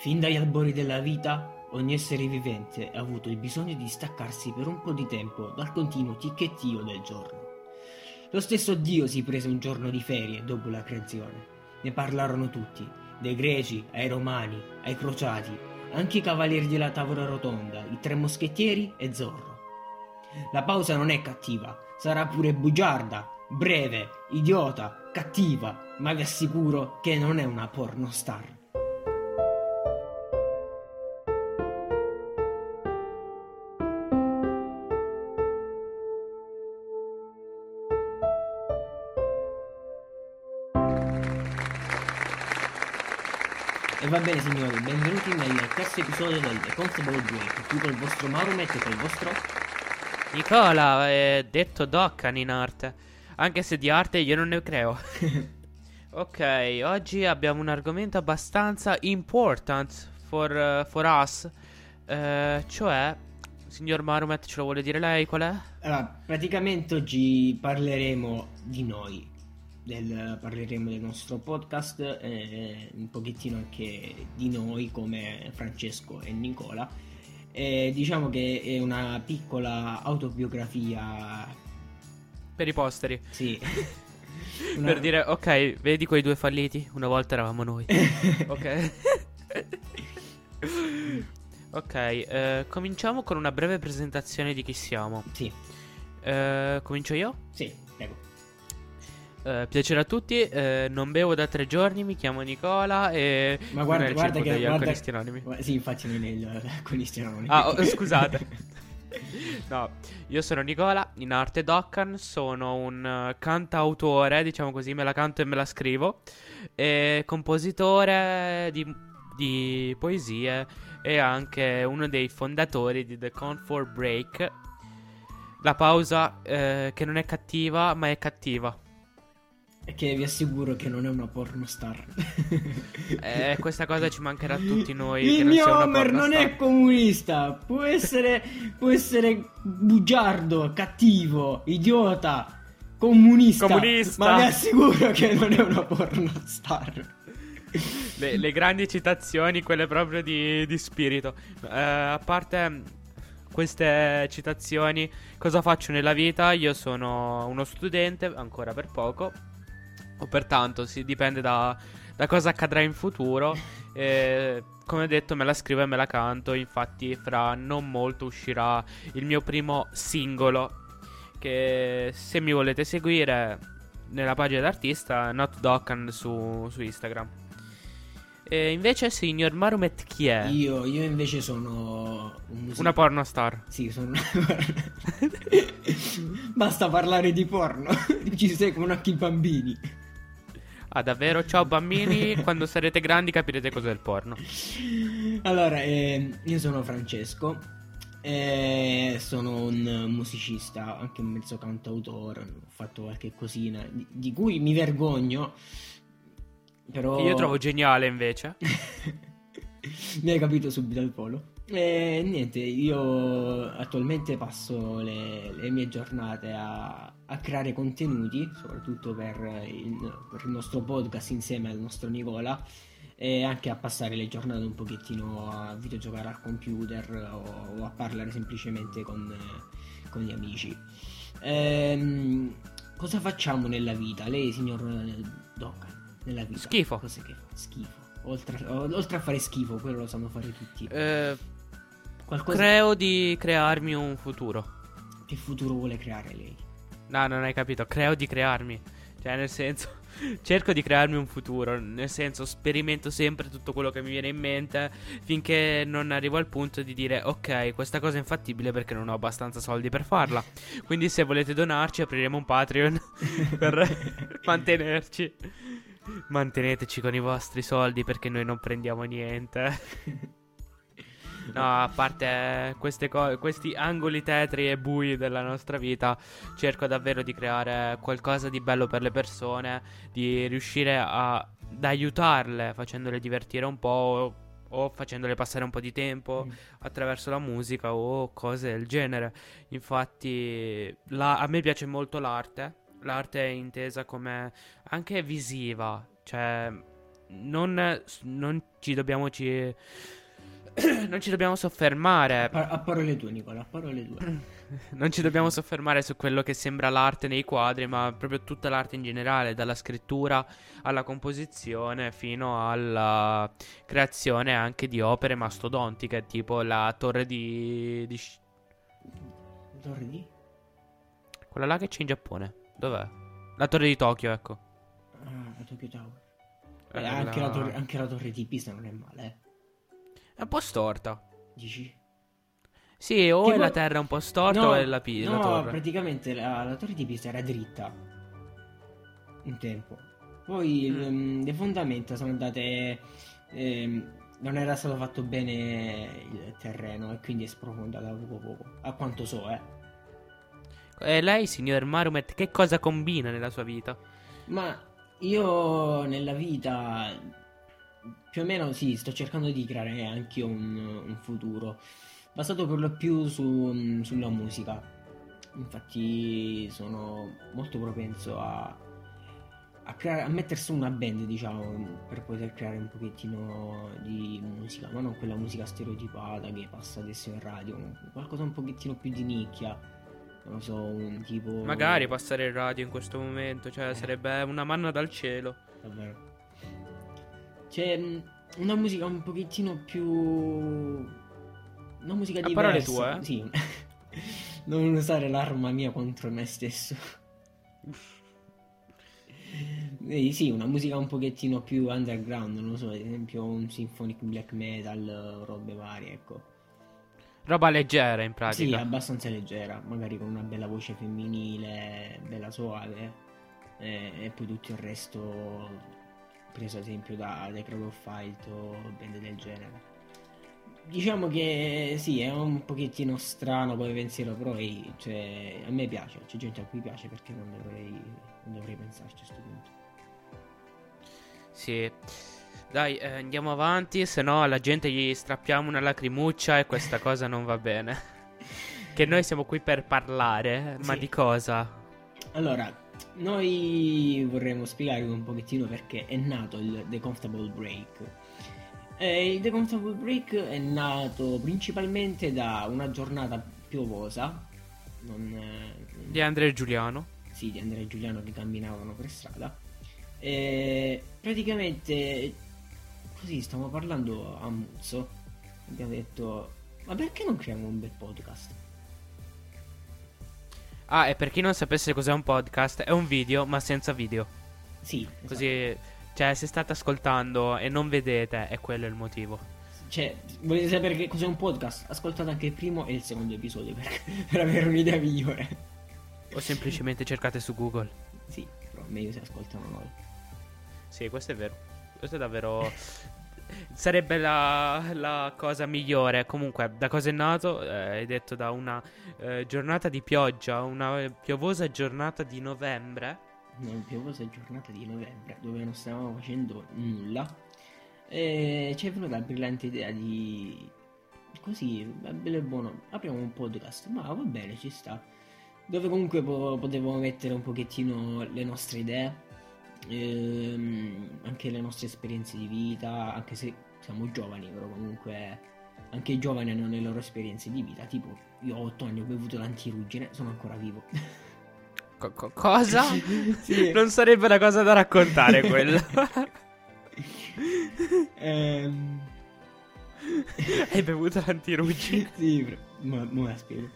Fin dagli albori della vita, ogni essere vivente ha avuto il bisogno di staccarsi per un po' di tempo dal continuo ticchettio del giorno. Lo stesso Dio si prese un giorno di ferie dopo la creazione. Ne parlarono tutti, dai greci ai romani, ai crociati, anche i cavalieri della tavola rotonda, i tre moschettieri e Zorro. La pausa non è cattiva, sarà pure bugiarda, breve, idiota, cattiva, ma vi assicuro che non è una pornostar. E va bene signori, benvenuti nel terzo episodio del The Constable Break, qui col vostro Marumet e col vostro... Nicola, è detto Doccan in arte, anche se di arte io non ne creo. ok, oggi abbiamo un argomento abbastanza important for, uh, for us, uh, cioè, signor Marumet ce lo vuole dire lei qual è? Allora, praticamente oggi parleremo di noi, del, parleremo del nostro podcast, eh, un pochettino anche di noi come Francesco e Nicola. Eh, diciamo che è una piccola autobiografia Per i posteri. Sì. Per dire, ok, vedi quei due falliti? Una volta eravamo noi. ok. ok, eh, cominciamo con una breve presentazione di chi siamo. Sì, Eh, comincio io? sì, prego. Eh, piacere a tutti, eh, non bevo da tre giorni, mi chiamo Nicola e... Ma guarda, il guarda che... Guarda, alcolisti anonimi. Gua- Sì, infatti non è il alcolisti anonimi. Ah, oh, scusate. No, io sono Nicola, in arte Doccan, sono un eh, cantautore, diciamo così, me la canto e me la scrivo, e compositore di, di poesie e anche uno dei fondatori di The Comfort Break, la pausa eh, che non è cattiva ma è cattiva. Che vi assicuro che non è una pornostar. Eh, questa cosa ci mancherà a tutti noi. Il non mio una Homer non è comunista. Può essere, può essere bugiardo, cattivo, idiota, comunista. Comunista. Ma vi assicuro che non è una pornostar. Le, le grandi citazioni, quelle proprio di, di spirito. Eh, a parte queste citazioni, cosa faccio nella vita? Io sono uno studente, ancora per poco. O pertanto, si dipende da, da cosa accadrà in futuro. E, come detto, me la scrivo e me la canto. Infatti, fra non molto uscirà il mio primo singolo. Che se mi volete seguire nella pagina d'artista, Not Dockan su, su Instagram. E invece, signor Marumet, chi è? Io, io invece sono un music- Una pornostar. Sì, sono una... Basta parlare di porno. Ci seguono anche i bambini. Ah, davvero? Ciao bambini, quando sarete grandi capirete cos'è il porno. Allora, ehm, io sono Francesco, e sono un musicista, anche un mezzo cantautore, ho fatto qualche cosina di, di cui mi vergogno, però... Che io trovo geniale invece. mi hai capito subito al volo. E niente, io attualmente passo le, le mie giornate a, a creare contenuti, soprattutto per il, per il nostro podcast insieme al nostro Nicola, e anche a passare le giornate un pochettino a videogiocare al computer o, o a parlare semplicemente con, con gli amici. Ehm, cosa facciamo nella vita? Lei, signor Doca, nella vita? Schifo. Cos'è che fa? Schifo. Oltre, oltre a fare schifo, quello lo sanno fare tutti. Eh, Qualcosa creo di crearmi un futuro. che futuro vuole creare lei? No, non hai capito. Creo di crearmi. Cioè, nel senso, cerco di crearmi un futuro. Nel senso, sperimento sempre tutto quello che mi viene in mente. Finché non arrivo al punto di dire, ok, questa cosa è infattibile perché non ho abbastanza soldi per farla. Quindi, se volete donarci, apriremo un Patreon per mantenerci. Manteneteci con i vostri soldi perché noi non prendiamo niente. No, a parte queste co- questi angoli tetri e bui della nostra vita, cerco davvero di creare qualcosa di bello per le persone, di riuscire a, ad aiutarle facendole divertire un po' o, o facendole passare un po' di tempo Mm. attraverso la musica o cose del genere. Infatti, la- a me piace molto l'arte. L'arte è intesa come anche visiva, cioè non, non ci dobbiamo ci, non ci dobbiamo soffermare. A, a parole tue, Nicola, a parole tue. non ci dobbiamo soffermare su quello che sembra l'arte nei quadri, ma proprio tutta l'arte in generale, dalla scrittura alla composizione fino alla creazione anche di opere mastodontiche, tipo la torre di. di... Torre di? Quella là che c'è in Giappone. Dov'è? La torre di Tokyo, ecco. Ah, la Tokyo Tower. Eh, anche, la... torre, anche, la torre, di Pisa non è male, eh. È un po' storta. Dici? Sì, o tipo... è la terra un po' storta no, o è la, pi- no, la torre. praticamente la, la, torre di Pisa era dritta. Un tempo. Poi mm. um, le fondamenta sono andate... Ehm, non era stato fatto bene il terreno e quindi è sprofondata poco poco. A quanto so, eh. E lei, signor Marumet, che cosa combina nella sua vita? Ma io nella vita più o meno sì, sto cercando di creare anche un, un futuro basato per lo più su, sulla musica. Infatti sono molto propenso a, a, creare, a mettere su una band, diciamo, per poter creare un pochettino di musica, ma non quella musica stereotipata che passa adesso in radio, qualcosa un pochettino più di nicchia non so, un tipo... Magari passare il radio in questo momento, cioè eh. sarebbe una manna dal cielo. Davvero. C'è mm, una musica un pochettino più... Una musica diversa. A parole tue, eh? Sì. non usare l'arma mia contro me stesso. eh, sì, una musica un pochettino più underground, non lo so, ad esempio un symphonic black metal, robe varie, ecco. Roba leggera in pratica. Sì, abbastanza leggera, magari con una bella voce femminile, bella suave. E, e poi tutto il resto preso ad esempio da The Crowd of Fight o band del genere. Diciamo che sì, è un pochettino strano come pensiero, però cioè, a me piace, c'è gente a cui piace perché non dovrei, non dovrei pensarci a questo punto. Sì. Dai, eh, andiamo avanti, se no alla gente gli strappiamo una lacrimuccia e questa cosa non va bene. che noi siamo qui per parlare, ma di cosa? Allora, noi vorremmo spiegare un pochettino perché è nato il The Comfortable Break. Eh, il The Comfortable Break è nato principalmente da una giornata piovosa. Non, eh, di Andrea e Giuliano. Sì, di Andrea e Giuliano che camminavano per strada. E praticamente così stiamo parlando a Muzzo. Abbiamo detto, ma perché non creiamo un bel podcast? Ah, e per chi non sapesse cos'è un podcast, è un video ma senza video. Sì. Esatto. Così, cioè, se state ascoltando e non vedete, è quello il motivo. Cioè, volete sapere che cos'è un podcast? Ascoltate anche il primo e il secondo episodio per, per avere un'idea migliore. O semplicemente cercate su Google. Sì, però meglio se ascoltano noi. Sì, questo è vero. Questo è davvero. Sarebbe la, la, cosa migliore. Comunque, da cosa è nato? Eh, hai detto da una eh, giornata di pioggia, una piovosa giornata di novembre. Una piovosa giornata di novembre dove non stavamo facendo nulla. E ci è venuta la brillante idea di. Così, bello e buono. Apriamo un podcast. Ma va bene, ci sta. Dove comunque po- potevo mettere un pochettino le nostre idee ehm, anche le nostre esperienze di vita, anche se siamo giovani, però comunque anche i giovani hanno le loro esperienze di vita. Tipo, io ho 8 anni, ho bevuto l'antirugine, sono ancora vivo. Co- co- cosa? sì. Non sarebbe una cosa da raccontare quella. ehm... Hai bevuto l'antirugine? sì, ma, ma la spiego.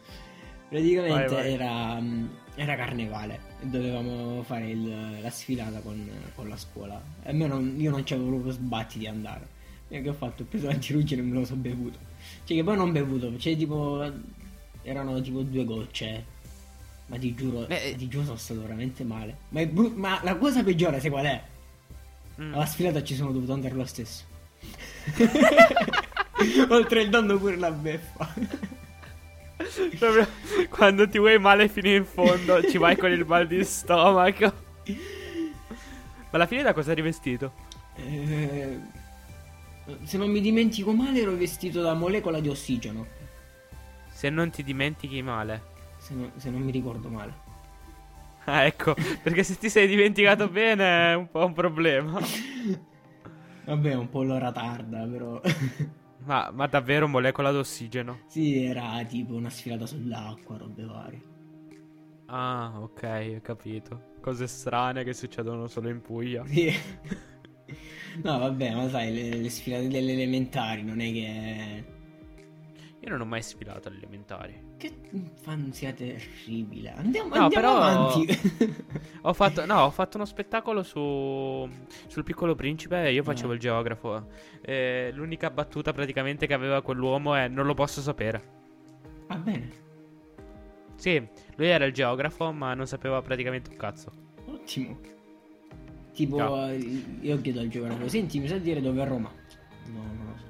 Praticamente vai, vai. Era, mm, era, carnevale e dovevamo fare il, la sfilata con, con, la scuola. E non, io non c'avevo proprio sbatti di andare. E che ho fatto? Ho preso l'antirugine e me lo so bevuto. Cioè che poi non bevuto, cioè tipo... Erano tipo due gocce. Ma ti giuro, Beh, ti giuro sono stato veramente male. Ma, bru- ma la cosa peggiore, sai qual è? Mm. Alla sfilata ci sono dovuto andare lo stesso. Oltre il danno pure la beffa. Quando ti vuoi male fino in fondo, ci vai con il mal di stomaco. Ma alla fine da cosa eri vestito? Eh, se non mi dimentico male, ero vestito da molecola di ossigeno. Se non ti dimentichi male. Se, no, se non mi ricordo male. Ah, ecco, perché se ti sei dimenticato bene è un po' un problema. Vabbè, un po' l'ora tarda, però. ma, ma davvero molecola d'ossigeno? sì, era tipo una sfilata sull'acqua, robe varie. Ah, ok, ho capito. Cose strane che succedono solo in Puglia. Sì. no, vabbè, ma sai, le, le sfilate delle elementari non è che... Io non ho mai sfilato alle elementari. Che fan siate terribile. Andiamo, No, andiamo però- avanti. Ho fatto, no, ho fatto uno spettacolo su, sul piccolo principe e io facevo Eh. il geografo. E l'unica battuta praticamente che aveva quell'uomo è non lo posso sapere. Va bene, Sì, lui era il geografo ma non sapeva praticamente un cazzo. ottimo. Tipo, No. eh, io chiedo al geografo, senti, mi sa dire dove è Roma? No, non lo so.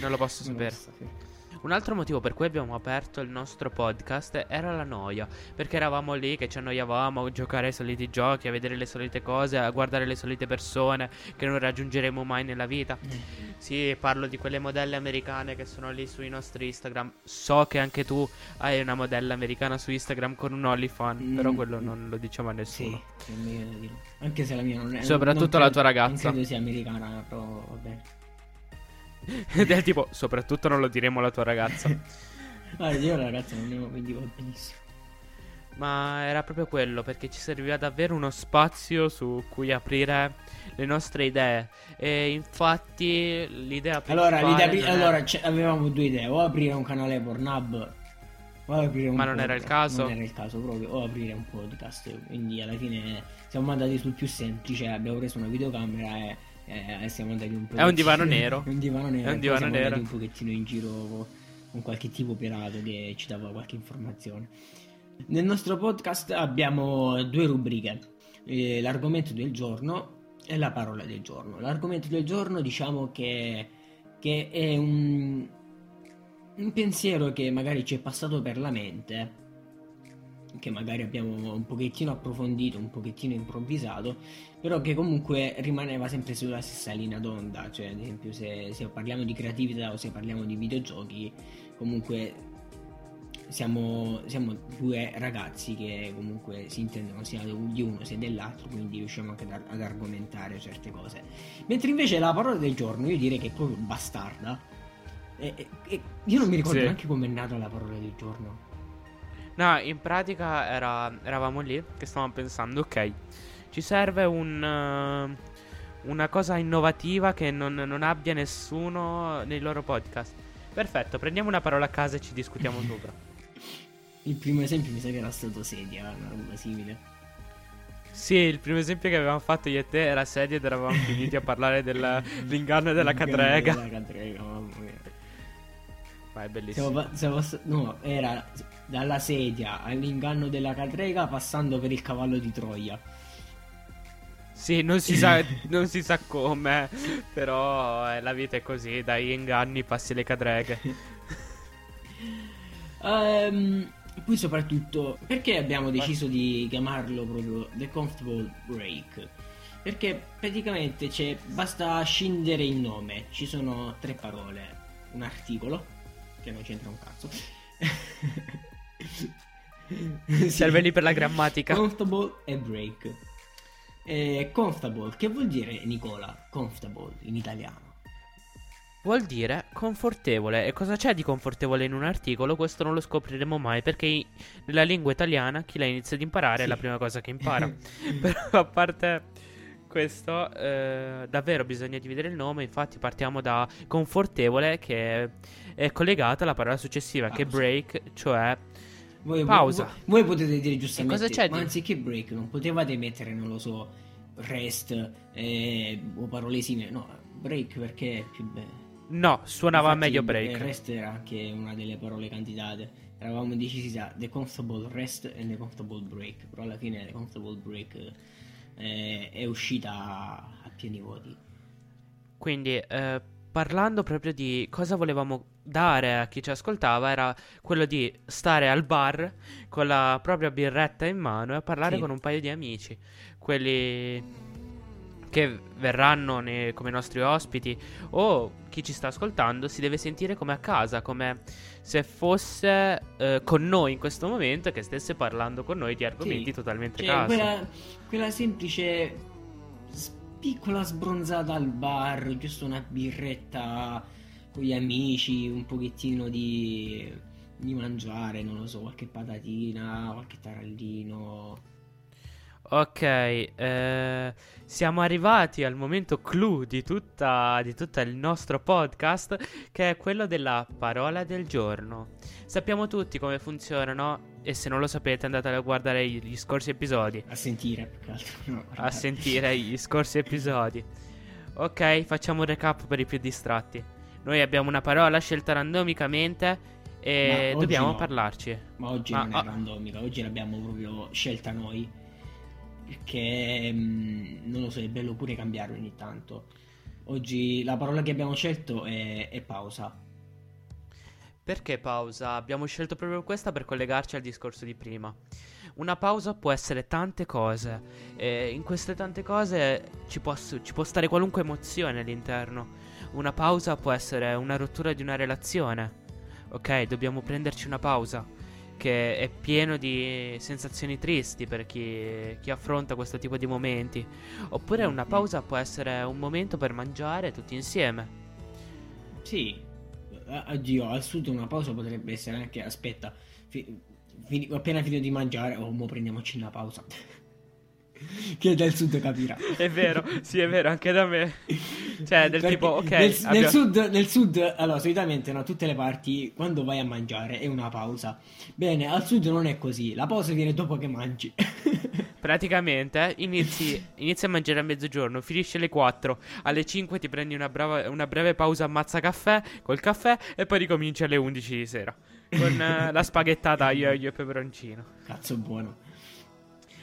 Non lo posso Non lo so sapere. Un altro motivo per cui abbiamo aperto il nostro podcast era la noia, perché eravamo lì che ci annoiavamo a giocare ai soliti giochi, a vedere le solite cose, a guardare le solite persone che non raggiungeremo mai nella vita. Sì, parlo di quelle modelle americane che sono lì sui nostri Instagram. So che anche tu hai una modella americana su Instagram con un OnlyFan, Mm. però quello non lo diciamo a Sì, nessuno. dire. Anche se la mia non è... Soprattutto non la tua credo- ragazza. Non credo sia americana, però va bene. Ed è tipo, soprattutto non lo diremo alla tua ragazza. Guarda, io la ragazza non ne quindi va benissimo. Ma era proprio quello, perché ci serviva davvero uno spazio su cui aprire le nostre idee. E infatti l'idea Allora, l'idea pri- è- allora avevamo due idee, o aprire un canale Pornhub, o aprire un Ma non era il caso? Non era il caso proprio, o aprire un podcast. Quindi alla fine siamo andati sul più semplice, abbiamo preso una videocamera e, e- e siamo andati un po'... È un divano nero. È un divano nero. È un divano nero. un pochettino in giro con qualche tipo pirato che ci dava qualche informazione. Nel nostro podcast abbiamo due rubriche, eh, l'argomento del giorno e la parola del giorno. L'argomento del giorno diciamo che, che è un, un pensiero che magari ci è passato per la mente, che magari abbiamo un pochettino approfondito, un pochettino improvvisato, però che comunque rimaneva sempre sulla stessa linea d'onda, cioè ad esempio se, se parliamo di creatività o se parliamo di videogiochi, comunque siamo, siamo due ragazzi che comunque si intendono sia di uno sia dell'altro, quindi riusciamo anche ad, ad argomentare certe cose. Mentre invece la parola del giorno io direi che è proprio bastarda. E, e- io non mi ricordo Sì. neanche com'è nata la parola del giorno. No, in pratica era- eravamo lì che stavamo pensando, ok, ci serve un, eh, una cosa innovativa che non, non abbia nessuno nei loro podcast. Perfetto, prendiamo una parola a casa e ci discutiamo sopra. Il primo esempio mi sa che era stato sedia, una roba simile. Sì, il primo esempio che avevamo fatto io e te era sedia ed eravamo finiti a parlare dell'inganno della cadrega. Della cadrega, mamma mia. Ma è Siamo bellissimo. siamo pass- no, era dalla sedia all'inganno della cadrega passando per il cavallo di Troia. Sì, non si sa, non si sa come, però eh, la vita è così, dai inganni passi le cadreghe. Ehm, poi soprattutto, perché abbiamo deciso di chiamarlo proprio The Comfortable Break? Perché praticamente c'è, basta scindere il nome, ci sono tre parole, un articolo, che non c'entra un cazzo. Sì. Serve lì per la grammatica. Comfortable e break. Eh, comfortable, che vuol dire Nicola? Comfortable in italiano. Vuol dire confortevole. E cosa c'è di confortevole in un articolo? Questo non lo scopriremo mai perché nella lingua italiana chi la inizia ad imparare è Sì. la prima cosa che impara. Però a parte questo, eh, davvero bisogna dividere il nome. Infatti, partiamo da confortevole, che è collegata alla parola successiva, che è break, cioè Voi, Pausa. Voi, voi potete dire giustamente, E cosa c'è ma di- anziché break non potevate mettere, non lo so, rest eh, o parole simili. No, break perché è più bello. no, suonava Infatti, meglio il- break. Il rest era anche una delle parole candidate. Eravamo decisi tra the comfortable rest e the comfortable break. Però alla fine the comfortable break eh, è uscita a, a pieni voti. Quindi, eh, parlando proprio di cosa volevamo dare a chi ci ascoltava, era quello di stare al bar con la propria birretta in mano e a parlare Sì. con un paio di amici, quelli che verranno ne- come nostri ospiti o chi ci sta ascoltando si deve sentire come a casa, come se fosse eh, con noi in questo momento e che stesse parlando con noi di argomenti Sì. totalmente Cioè, caso. quella, quella semplice piccola sbronzata al bar, giusto una birretta con gli amici, un pochettino di, di mangiare, non lo so, qualche patatina, qualche tarallino. Ok, eh, siamo arrivati al momento clou di tutta, di tutto il nostro podcast, che è quello della parola del giorno. Sappiamo tutti come funzionano, e se non lo sapete andate a guardare gli scorsi episodi. A sentire, più che altro. No, a sentire gli scorsi episodi. Ok, facciamo un recap per i più distratti. Noi abbiamo una parola scelta randomicamente e dobbiamo no. parlarci. Ma oggi Ma- non è randomica, oggi l'abbiamo proprio scelta noi. Perché mm, non lo so, è bello pure cambiare ogni tanto. Oggi la parola che abbiamo scelto è, è pausa. Perché pausa? Abbiamo scelto proprio questa per collegarci al discorso di prima. Una pausa può essere tante cose e in queste tante cose ci può, ci può stare qualunque emozione all'interno. Una pausa può essere una rottura di una relazione. Ok, dobbiamo prenderci una pausa che è pieno di sensazioni tristi per chi, chi affronta questo tipo di momenti. Oppure una pausa può essere un momento per mangiare tutti insieme. Sì, oddio, al sud una pausa potrebbe essere anche, aspetta, fi- ho appena finito di mangiare, oh, mo prendiamoci una pausa. Chi è del sud capirà. È vero, sì, è vero, anche da me. Cioè, del Perché tipo, ok, nel, nel abbiamo- sud, nel sud, allora, solitamente no, tutte le parti, quando vai a mangiare, è una pausa. Bene, al sud non è così, la pausa viene dopo che mangi. praticamente inizi, inizi a mangiare a mezzogiorno, finisci alle 4, alle 5 ti prendi una, brava- una breve pausa ammazza caffè col caffè e poi ricominci alle 11 di sera con eh, la spaghettata aglio, aglio e peperoncino. Cazzo buono.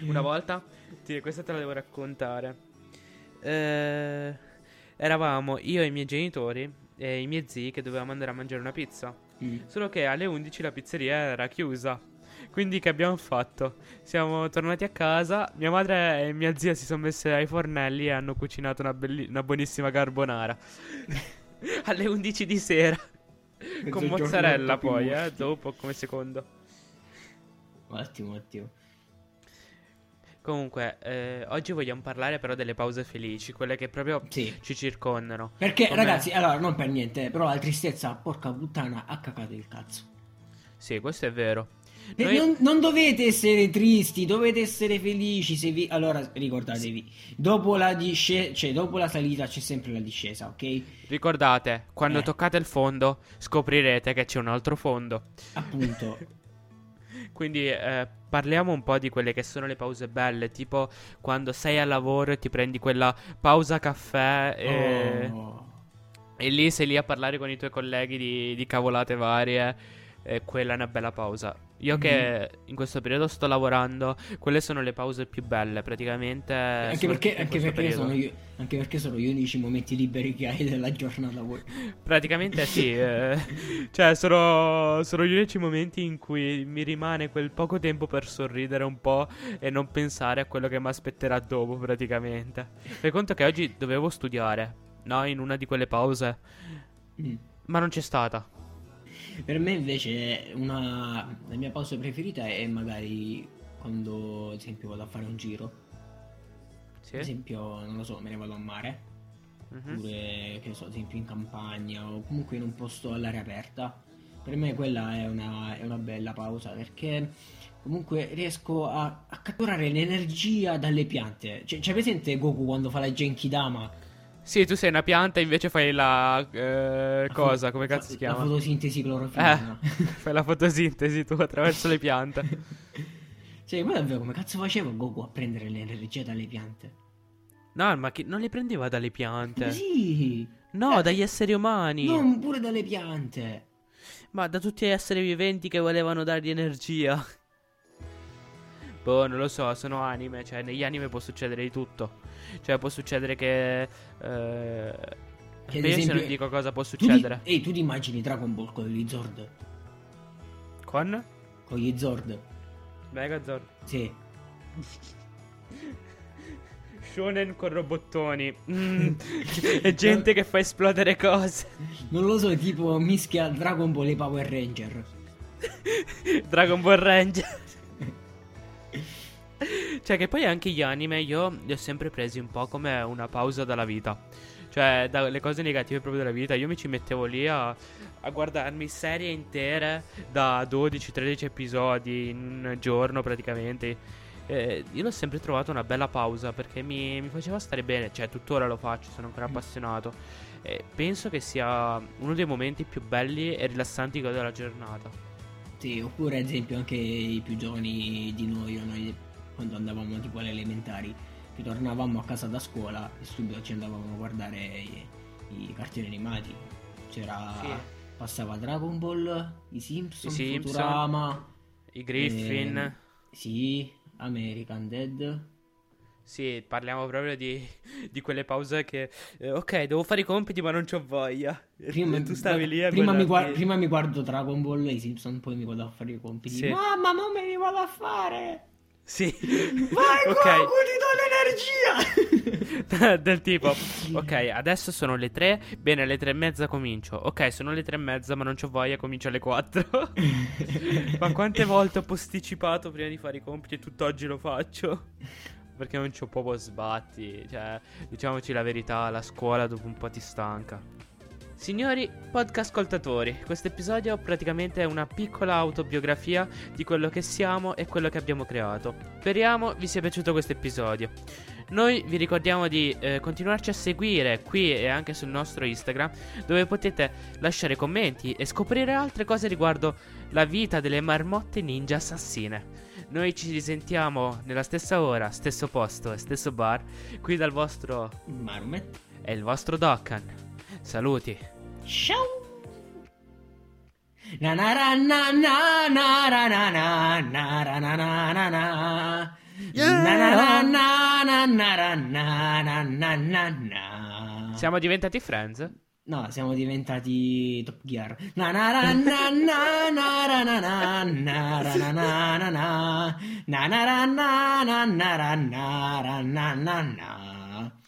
Una volta, sì, questa te la devo raccontare. Eh, eravamo io e i miei genitori e i miei zii che dovevamo andare a mangiare una pizza. Mm. Solo che alle 11 la pizzeria era chiusa. Quindi che abbiamo fatto? Siamo tornati a casa, mia madre e mia zia si sono messe ai fornelli e hanno cucinato una, belli- una buonissima carbonara. alle 11 di sera. Con mozzarella poi, eh, dopo come secondo. Ottimo, ottimo. Comunque, eh, oggi vogliamo parlare però delle pause felici, quelle che proprio Sì. ci circondano. Perché, Come- ragazzi, allora, non per niente, però la tristezza, porca puttana, ha cacato il cazzo. Sì, questo è vero. Noi- Non, non dovete essere tristi, dovete essere felici. Se vi... Allora, ricordatevi, dopo la, disce- cioè, dopo la salita c'è sempre la discesa, ok? Ricordate, quando Eh. toccate il fondo, scoprirete che c'è un altro fondo. Appunto. Quindi eh, parliamo un po' di quelle che sono le pause belle, tipo quando sei al lavoro e ti prendi quella pausa caffè e, Oh. e lì sei lì a parlare con i tuoi colleghi di, di cavolate varie. E quella è una bella pausa. Io che Mhm. in questo periodo sto lavorando, quelle sono le pause più belle, praticamente. Anche perché, anche, perché sono io, anche perché sono gli unici momenti liberi che hai della giornata voi. Praticamente sì, eh, cioè sono, sono gli unici momenti in cui mi rimane quel poco tempo per sorridere un po' e non pensare a quello che mi aspetterà dopo praticamente. Fai conto che oggi dovevo studiare, no? In una di quelle pause, Mm. ma non c'è stata. Per me invece una la mia pausa preferita è magari quando ad esempio vado a fare un giro. Sì? Ad esempio, non lo so, me ne vado a mare. Mhm. Oppure, che so, ad esempio in campagna o comunque in un posto all'aria aperta. Per me quella è una, è una bella pausa perché comunque riesco a, a catturare l'energia dalle piante. Cioè, c'è presente Goku quando fa la Genkidama? Sì, tu sei una pianta invece fai la... eh, La cosa, come cazzo si La chiama? fotosintesi clorofilla. Eh, fai la fotosintesi tu attraverso le piante. Cioè, ma davvero come cazzo faceva Goku a prendere l'energia dalle piante? No, ma chi- non le prendeva dalle piante. Sì! No, Eh, dagli esseri umani. Non pure dalle piante! Ma da tutti gli esseri viventi che volevano dargli energia. Boh, non lo so, sono anime, cioè negli anime può succedere di tutto. Cioè può succedere che... Eh, Che esempio- non dico cosa può succedere. ehi, tu ti immagini Dragon Ball con gli Zord? Con? Con gli Zord? Megazord. Sì. Shonen con robottoni. Mm, e gente che fa esplodere cose. Non lo so, tipo mischia Dragon Ball e Power Ranger. Dragon Ball Ranger. Cioè, che poi anche gli anime io li ho sempre presi un po' come una pausa dalla vita. Cioè, dalle cose negative proprio della vita, io mi ci mettevo lì a, a guardarmi serie intere da 12-13 episodi in un giorno praticamente. Eh, io l'ho sempre trovato una bella pausa perché mi, mi faceva stare bene, cioè tuttora lo faccio, sono ancora appassionato. E penso che sia uno dei momenti più belli e rilassanti che ho della giornata. Sì, oppure ad esempio anche i più giovani di noi, noi quando andavamo tipo alle elementari, ritornavamo a casa da scuola e subito ci andavamo a guardare i, i cartoni animati. C'era Sì. passava Dragon Ball, i Simpson, I Simpson, Futurama, I Griffin. ehm, sì, American Dead. Sì, parliamo proprio di, di quelle pause che... eh, ok, devo fare i compiti ma non c'ho voglia. Prima, tu stavi lì a prima, mi guardarti- guard- prima mi guardo Dragon Ball e i Simpson, poi mi vado a fare i compiti. Sì. Mamma, non me li vado a fare! Sì. Vai ok. Goku, ti do l'energia! Del tipo, ok, adesso sono le 3, bene, alle 3 e mezza comincio. Ok, sono le 3 e mezza, ma non c'ho voglia, comincio alle 4. ma quante volte ho posticipato prima di fare i compiti e tutt'oggi lo faccio? Perché non c'ho proprio sbatti. Cioè, diciamoci la verità, la scuola dopo un po' ti stanca. Signori podcast ascoltatori, questo episodio praticamente è una piccola autobiografia di quello che siamo e quello che abbiamo creato. Speriamo vi sia piaciuto questo episodio. Noi vi ricordiamo di eh, continuarci a seguire qui e anche sul nostro Instagram, dove potete lasciare commenti e scoprire altre cose riguardo la vita delle marmotte ninja assassine. Noi ci risentiamo nella stessa ora, stesso posto e stesso bar, qui dal vostro Marmet. e il vostro Dokkan. Saluti. Ciao! Na na na na na ra na na na ra na na na na Yeah! Na na na na na na ra na na na na na Siamo diventati friends? No, siamo diventati Top Gear.